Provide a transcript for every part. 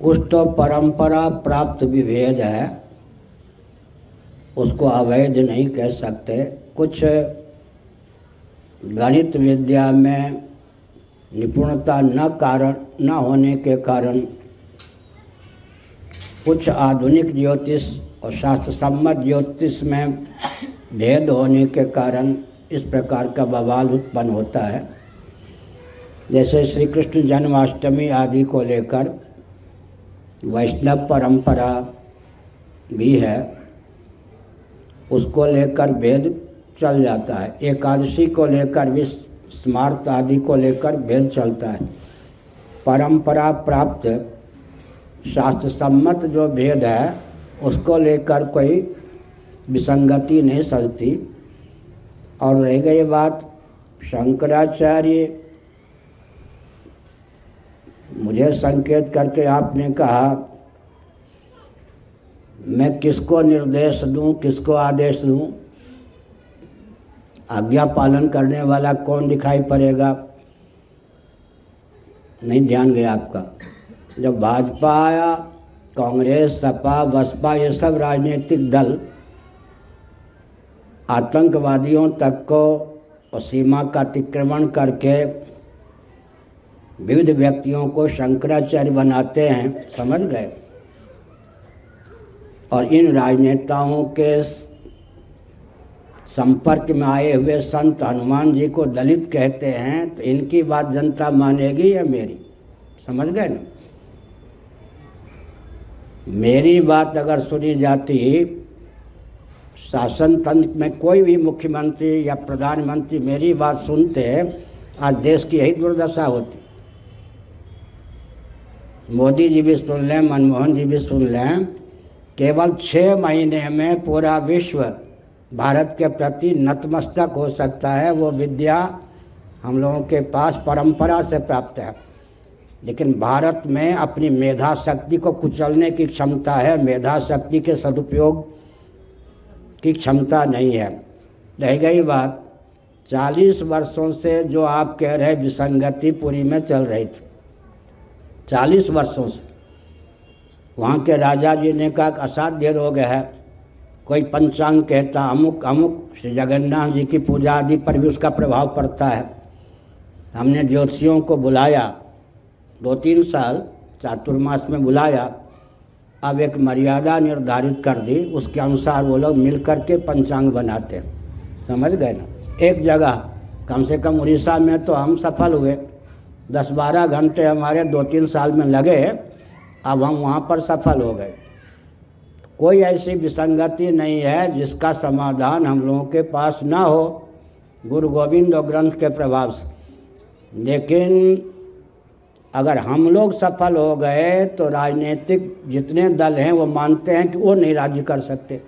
कुछ तो परंपरा प्राप्त विभेद है, उसको अवैध नहीं कह सकते। कुछ गणित विद्या में निपुणता न कारण, न होने के कारण कुछ आधुनिक ज्योतिष और शास्त्र सम्मत ज्योतिष में भेद होने के कारण इस प्रकार का बवाल उत्पन्न होता है। जैसे श्री कृष्ण जन्माष्टमी आदि को लेकर वैष्णव परंपरा भी है, उसको लेकर भेद चल जाता है। एकादशी को लेकर भी स्मार्त आदि को लेकर भेद चलता है। परंपरा प्राप्त शास्त्र सम्मत जो भेद है, उसको लेकर कोई विसंगति नहीं चलती। और रह गई बात शंकराचार्य मुझे संकेत करके आपने कहा, मैं किसको निर्देश दूँ, किसको आदेश दूँ? आज्ञा पालन करने वाला कौन दिखाई पड़ेगा? नहीं, ध्यान गया आपका। जब भाजपा आया, कांग्रेस, सपा, बसपा, ये सब राजनीतिक दल आतंकवादियों तक को सीमा का अतिक्रमण करके विविध व्यक्तियों को शंकराचार्य बनाते हैं, समझ गए? और इन राजनेताओं के संपर्क में आए हुए संत हनुमान जी को दलित कहते हैं तो इनकी बात जनता मानेगी या मेरी? समझ गए ना? मेरी बात अगर सुनी जाती, शासन तंत्र में कोई भी मुख्यमंत्री या प्रधानमंत्री मेरी बात सुनते, आज देश की यही दुर्दशा होती। मोदी जी भी सुन लें, मनमोहन जी भी सुन लें, केवल छः महीने में पूरा विश्व भारत के प्रति नतमस्तक हो सकता है, वो विद्या हम लोगों के पास परंपरा से प्राप्त है। लेकिन भारत में अपनी मेधा शक्ति को कुचलने की क्षमता है मेधा शक्ति के सदुपयोग की क्षमता नहीं है। रह गई बात, चालीस वर्षों से जो आप कह रहे विसंगति पूरी में चल रही थी। चालीस वर्षों से। वहाँ के राजा जी ने कहा असाध्य रोग है कोई पंचांग कहता, अमुक अमुक, श्री जगन्नाथ जी की पूजा आदि पर भी उसका प्रभाव पड़ता है। हमने ज्योतिषियों को बुलाया दो तीन साल चातुर्मास में बुलाया। अब एक मर्यादा निर्धारित कर दी, उसके अनुसार वो लोग मिल के पंचांग बनाते समझ गए ना? एक जगह, कम से कम उड़ीसा में तो हम सफल हुए। दस बारह घंटे हमारे दो तीन साल में लगे, अब हम वहाँ पर सफल हो गए। कोई ऐसी विसंगति नहीं है जिसका समाधान हम लोगों के पास ना हो, गुरु गोविंद और ग्रंथ के प्रभाव से। लेकिन अगर हम लोग सफल हो गए तो राजनीतिक जितने दल हैं, वो मानते हैं कि वो नहीं राज्य कर सकते।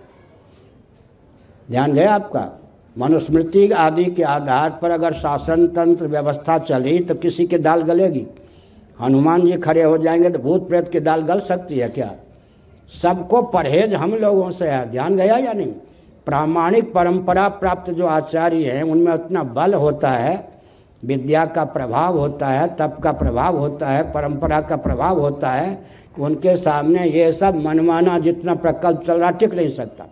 ध्यान है आपका? मनुस्मृति आदि के आधार पर अगर शासन तंत्र व्यवस्था चली तो किसी के दाल गलेगी। हनुमान जी खड़े हो जाएँगे तो भूत प्रेत की दाल गल सकती है क्या? सबको परहेज हम लोगों से है। ध्यान गया या नहीं? प्रामाणिक परंपरा प्राप्त जो आचार्य हैं, उनमें उतना बल होता है, विद्या का प्रभाव होता है, तप का प्रभाव होता है, परंपरा का प्रभाव होता है कि उनके सामने ये सब मनमाना जितना प्रकल्प चल रहा टिक नहीं सकता।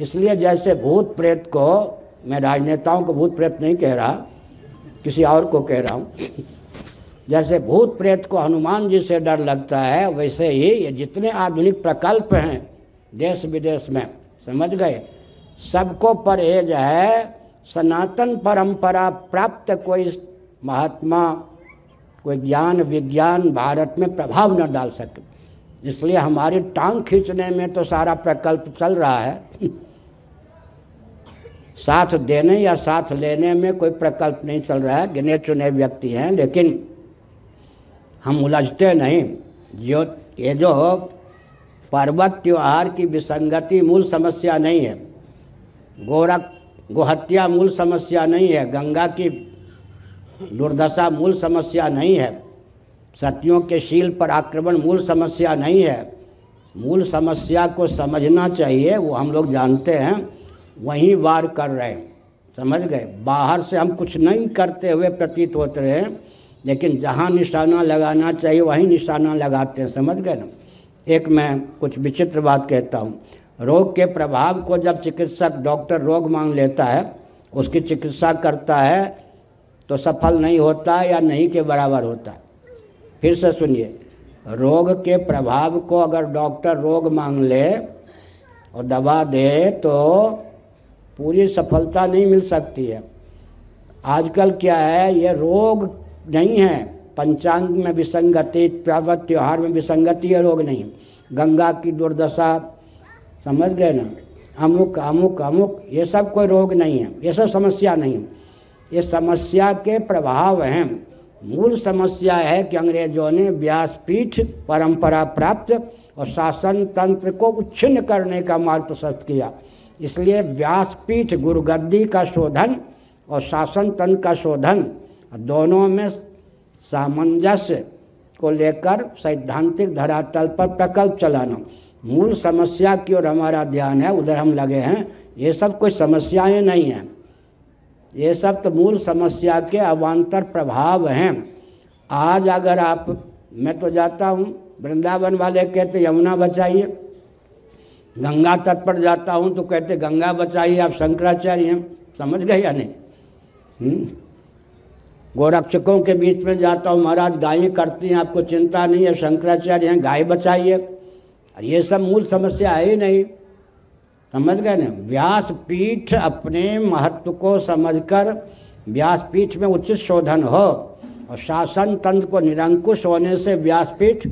इसलिए जैसे भूत प्रेत को मैं राजनेताओं को भूत प्रेत नहीं कह रहा, किसी और को कह रहा हूँ। जैसे भूत प्रेत को हनुमान जी से डर लगता है, वैसे ही ये जितने आधुनिक प्रकल्प हैं देश विदेश में, समझ गए? सबको परहेज है, सनातन परंपरा प्राप्त कोई महात्मा, कोई ज्ञान विज्ञान भारत में प्रभाव न डाल सके। इसलिए हमारी टांग खींचने में तो सारा प्रकल्प चल रहा है। साथ देने या साथ लेने में कोई प्रकल्प नहीं चल रहा है। गिने चुने व्यक्ति हैं, लेकिन हम उलझते नहीं। जो, ये जो पर्वत त्यौहार की विसंगति मूल समस्या नहीं है। गोरख, गोहत्या मूल समस्या नहीं है। गंगा की दुर्दशा मूल समस्या नहीं है। सतियों के शील पर आक्रमण मूल समस्या नहीं है। मूल समस्या को समझना चाहिए, वो हम लोग जानते हैं। वहीं वार कर रहे हैं। समझ गए? बाहर से हम कुछ नहीं करते हुए प्रतीत होते रहे लेकिन जहाँ निशाना लगाना चाहिए, वहीं निशाना लगाते हैं। समझ गए ना? एक मैं कुछ विचित्र बात कहता हूँ। रोग के प्रभाव को जब चिकित्सक डॉक्टर रोग मांग लेता है, उसकी चिकित्सा करता है तो सफल नहीं होता या नहीं के बराबर होता। है फिर से सुनिए। रोग के प्रभाव को अगर डॉक्टर रोग मांग ले और दवा दे तो पूरी सफलता नहीं मिल सकती है। आजकल क्या है, ये रोग नहीं है। पंचांग में विसंगति, पर्वत त्यौहार में विसंगति है रोग नहीं। गंगा की दुर्दशा, समझ गए ना? अमुक अमुक अमुक, ये सब कोई रोग नहीं है। ये सब समस्या नहीं है। ये समस्या के प्रभाव हैं। मूल समस्या है कि अंग्रेज़ों ने व्यासपीठ परंपरा प्राप्त और शासन तंत्र को उच्छिन्न करने का मार्ग प्रशस्त किया। इसलिए व्यासपीठ गुरुगद्दी का शोधन और शासन तंत्र का शोधन दोनों में सामंजस्य को लेकर सैद्धांतिक धरातल पर प्रकल्प चलाना। मूल समस्या की ओर हमारा ध्यान है, उधर हम लगे हैं। ये सब कोई समस्याएँ नहीं हैं। ये सब तो मूल समस्या के अवान्तर प्रभाव हैं। आज अगर आप, मैं तो जाता हूँ, वृंदावन वाले कहते, यमुना बचाइए। गंगा तट पर जाता हूँ तो कहते, गंगा बचाइए, आप शंकराचार्य हैं। समझ गए या नहीं? हम्म? गोरक्षकों के बीच में जाता हूँ, महाराज, गायें करती हैं, आपको चिंता नहीं है, शंकराचार्य हैं, गाय बचाइए। और ये सब मूल समस्या है ही नहीं। समझ गए ना? व्यासपीठ अपने महत्व को समझकर व्यासपीठ में उचित शोधन हो और शासन तंत्र को निरंकुश होने से व्यासपीठ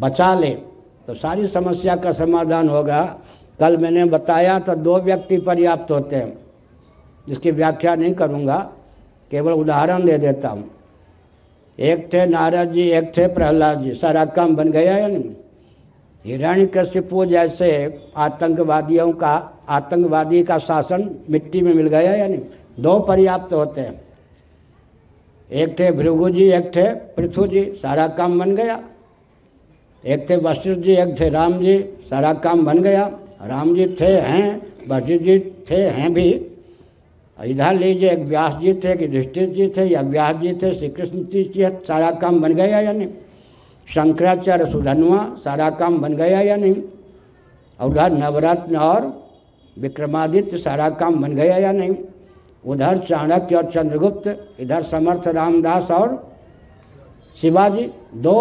बचा ले। तो सारी समस्या का समाधान होगा। कल मैंने बताया तो दो व्यक्ति पर्याप्त होते हैं। जिसकी व्याख्या नहीं करूँगा, केवल उदाहरण दे देता हूँ। एक थे नारद जी, एक थे प्रहलाद जी। सारा काम बन गया या नहीं हिरण्य कश्यपु जैसे आतंकवादियों का, आतंकवादी का शासन मिट्टी में मिल गया या नहीं दो पर्याप्त होते हैं। एक थे भृगु जी, एक थे पृथु जी। सारा काम बन गया। एक थे वशिष्ठ जी, एक थे राम जी। सारा काम बन गया। राम जी थे, हैं। वशिष्ठ जी थे, हैं भी। इधर लीजिए, एक व्यास जी थे कि युधिष्ठिर जी थे, या व्यास जी थे श्री कृष्ण जी थे सारा काम बन गया या नहीं शंकराचार्य सुधनुआ सारा काम बन गया या नहीं और उधर नवरत्न और विक्रमादित्य, सारा काम बन गया या नहीं उधर चाणक्य और चंद्रगुप्त, इधर समर्थ रामदास और शिवाजी, दो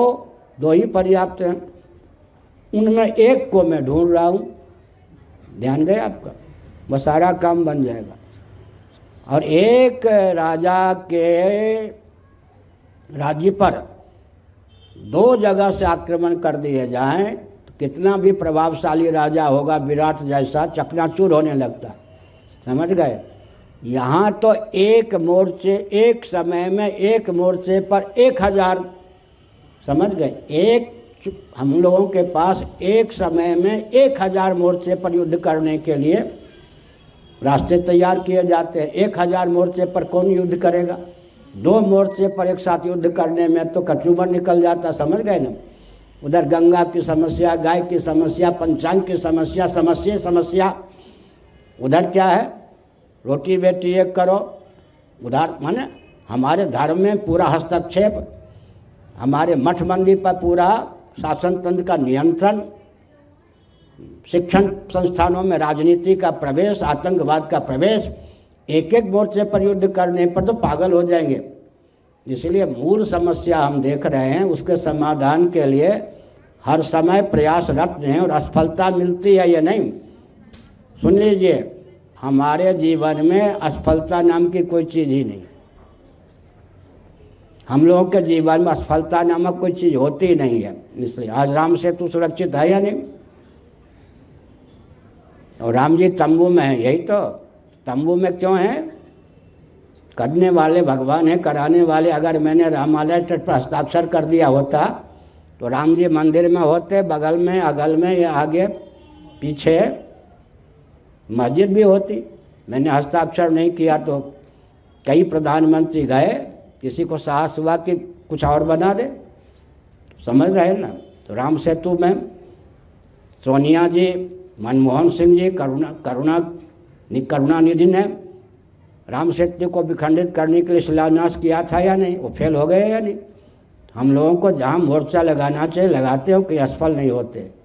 दो ही पर्याप्त हैं। उनमें एक को मैं ढूंढ रहा हूँ। ध्यान गए आपका? वह सारा काम बन जाएगा। और एक राजा के राज्य पर दो जगह से आक्रमण कर दिए जाएँ तो कितना भी प्रभावशाली राजा होगा, विराट जैसा चकनाचूर होने लगता। समझ गए? यहाँ तो एक मोर्चे, एक समय में एक मोर्चे पर एक हज़ार समझ गए? एक हम लोगों के पास एक समय में एक हज़ार मोर्चे पर युद्ध करने के लिए रास्ते तैयार किए जाते हैं। एक हज़ार मोर्चे पर कौन युद्ध करेगा? दो मोर्चे पर एक साथ युद्ध करने में तो कचूबर निकल जाता, समझ गए ना? उधर गंगा की समस्या, गाय की समस्या, पंचांग की समस्या समस्या समस्या। उधर क्या है? रोटी बेटी एक करो। उधर माने हमारे धर्म में पूरा हस्तक्षेप हमारे मठ मंदिर पर पूरा शासन तंत्र का नियंत्रण, शिक्षण संस्थानों में राजनीति का प्रवेश, आतंकवाद का प्रवेश एक एक मोर्चे पर युद्ध करने पर तो पागल हो जाएँगे। इसलिए मूल समस्या हम देख रहे हैं, उसके समाधान के लिए हर समय प्रयासरत हैं और असफलता मिलती है या नहीं। सुन लीजिए, हमारे जीवन में असफलता नाम की कोई चीज़ ही नहीं। हम लोगों के जीवन में असफलता नामक कोई चीज़ होती नहीं है। इसलिए आज राम सेतु सुरक्षित है या नहीं? और राम जी तंबू में है, यही तो। तंबू में क्यों है? करने वाले भगवान है, कराने वाले। अगर मैंने रामालय तट पर हस्ताक्षर कर दिया होता तो राम जी मंदिर में होते, बगल में, अगल में या आगे, पीछे मस्जिद भी होती। मैंने हस्ताक्षर नहीं किया तो कई प्रधानमंत्री गए किसी को साहस हुआ कि कुछ और बना दे। समझ रहे ना? तो राम सेतु में सोनिया जी, मनमोहन सिंह जी, करुणा करुणा करुणा निधि ने राम सेतु को विखंडित करने के लिए शिलान्यास किया था या नहीं? वो फेल हो गए या नहीं? हम लोगों को जहाँ मोर्चा लगाना चाहिए, लगाते हो कि असफल नहीं होते।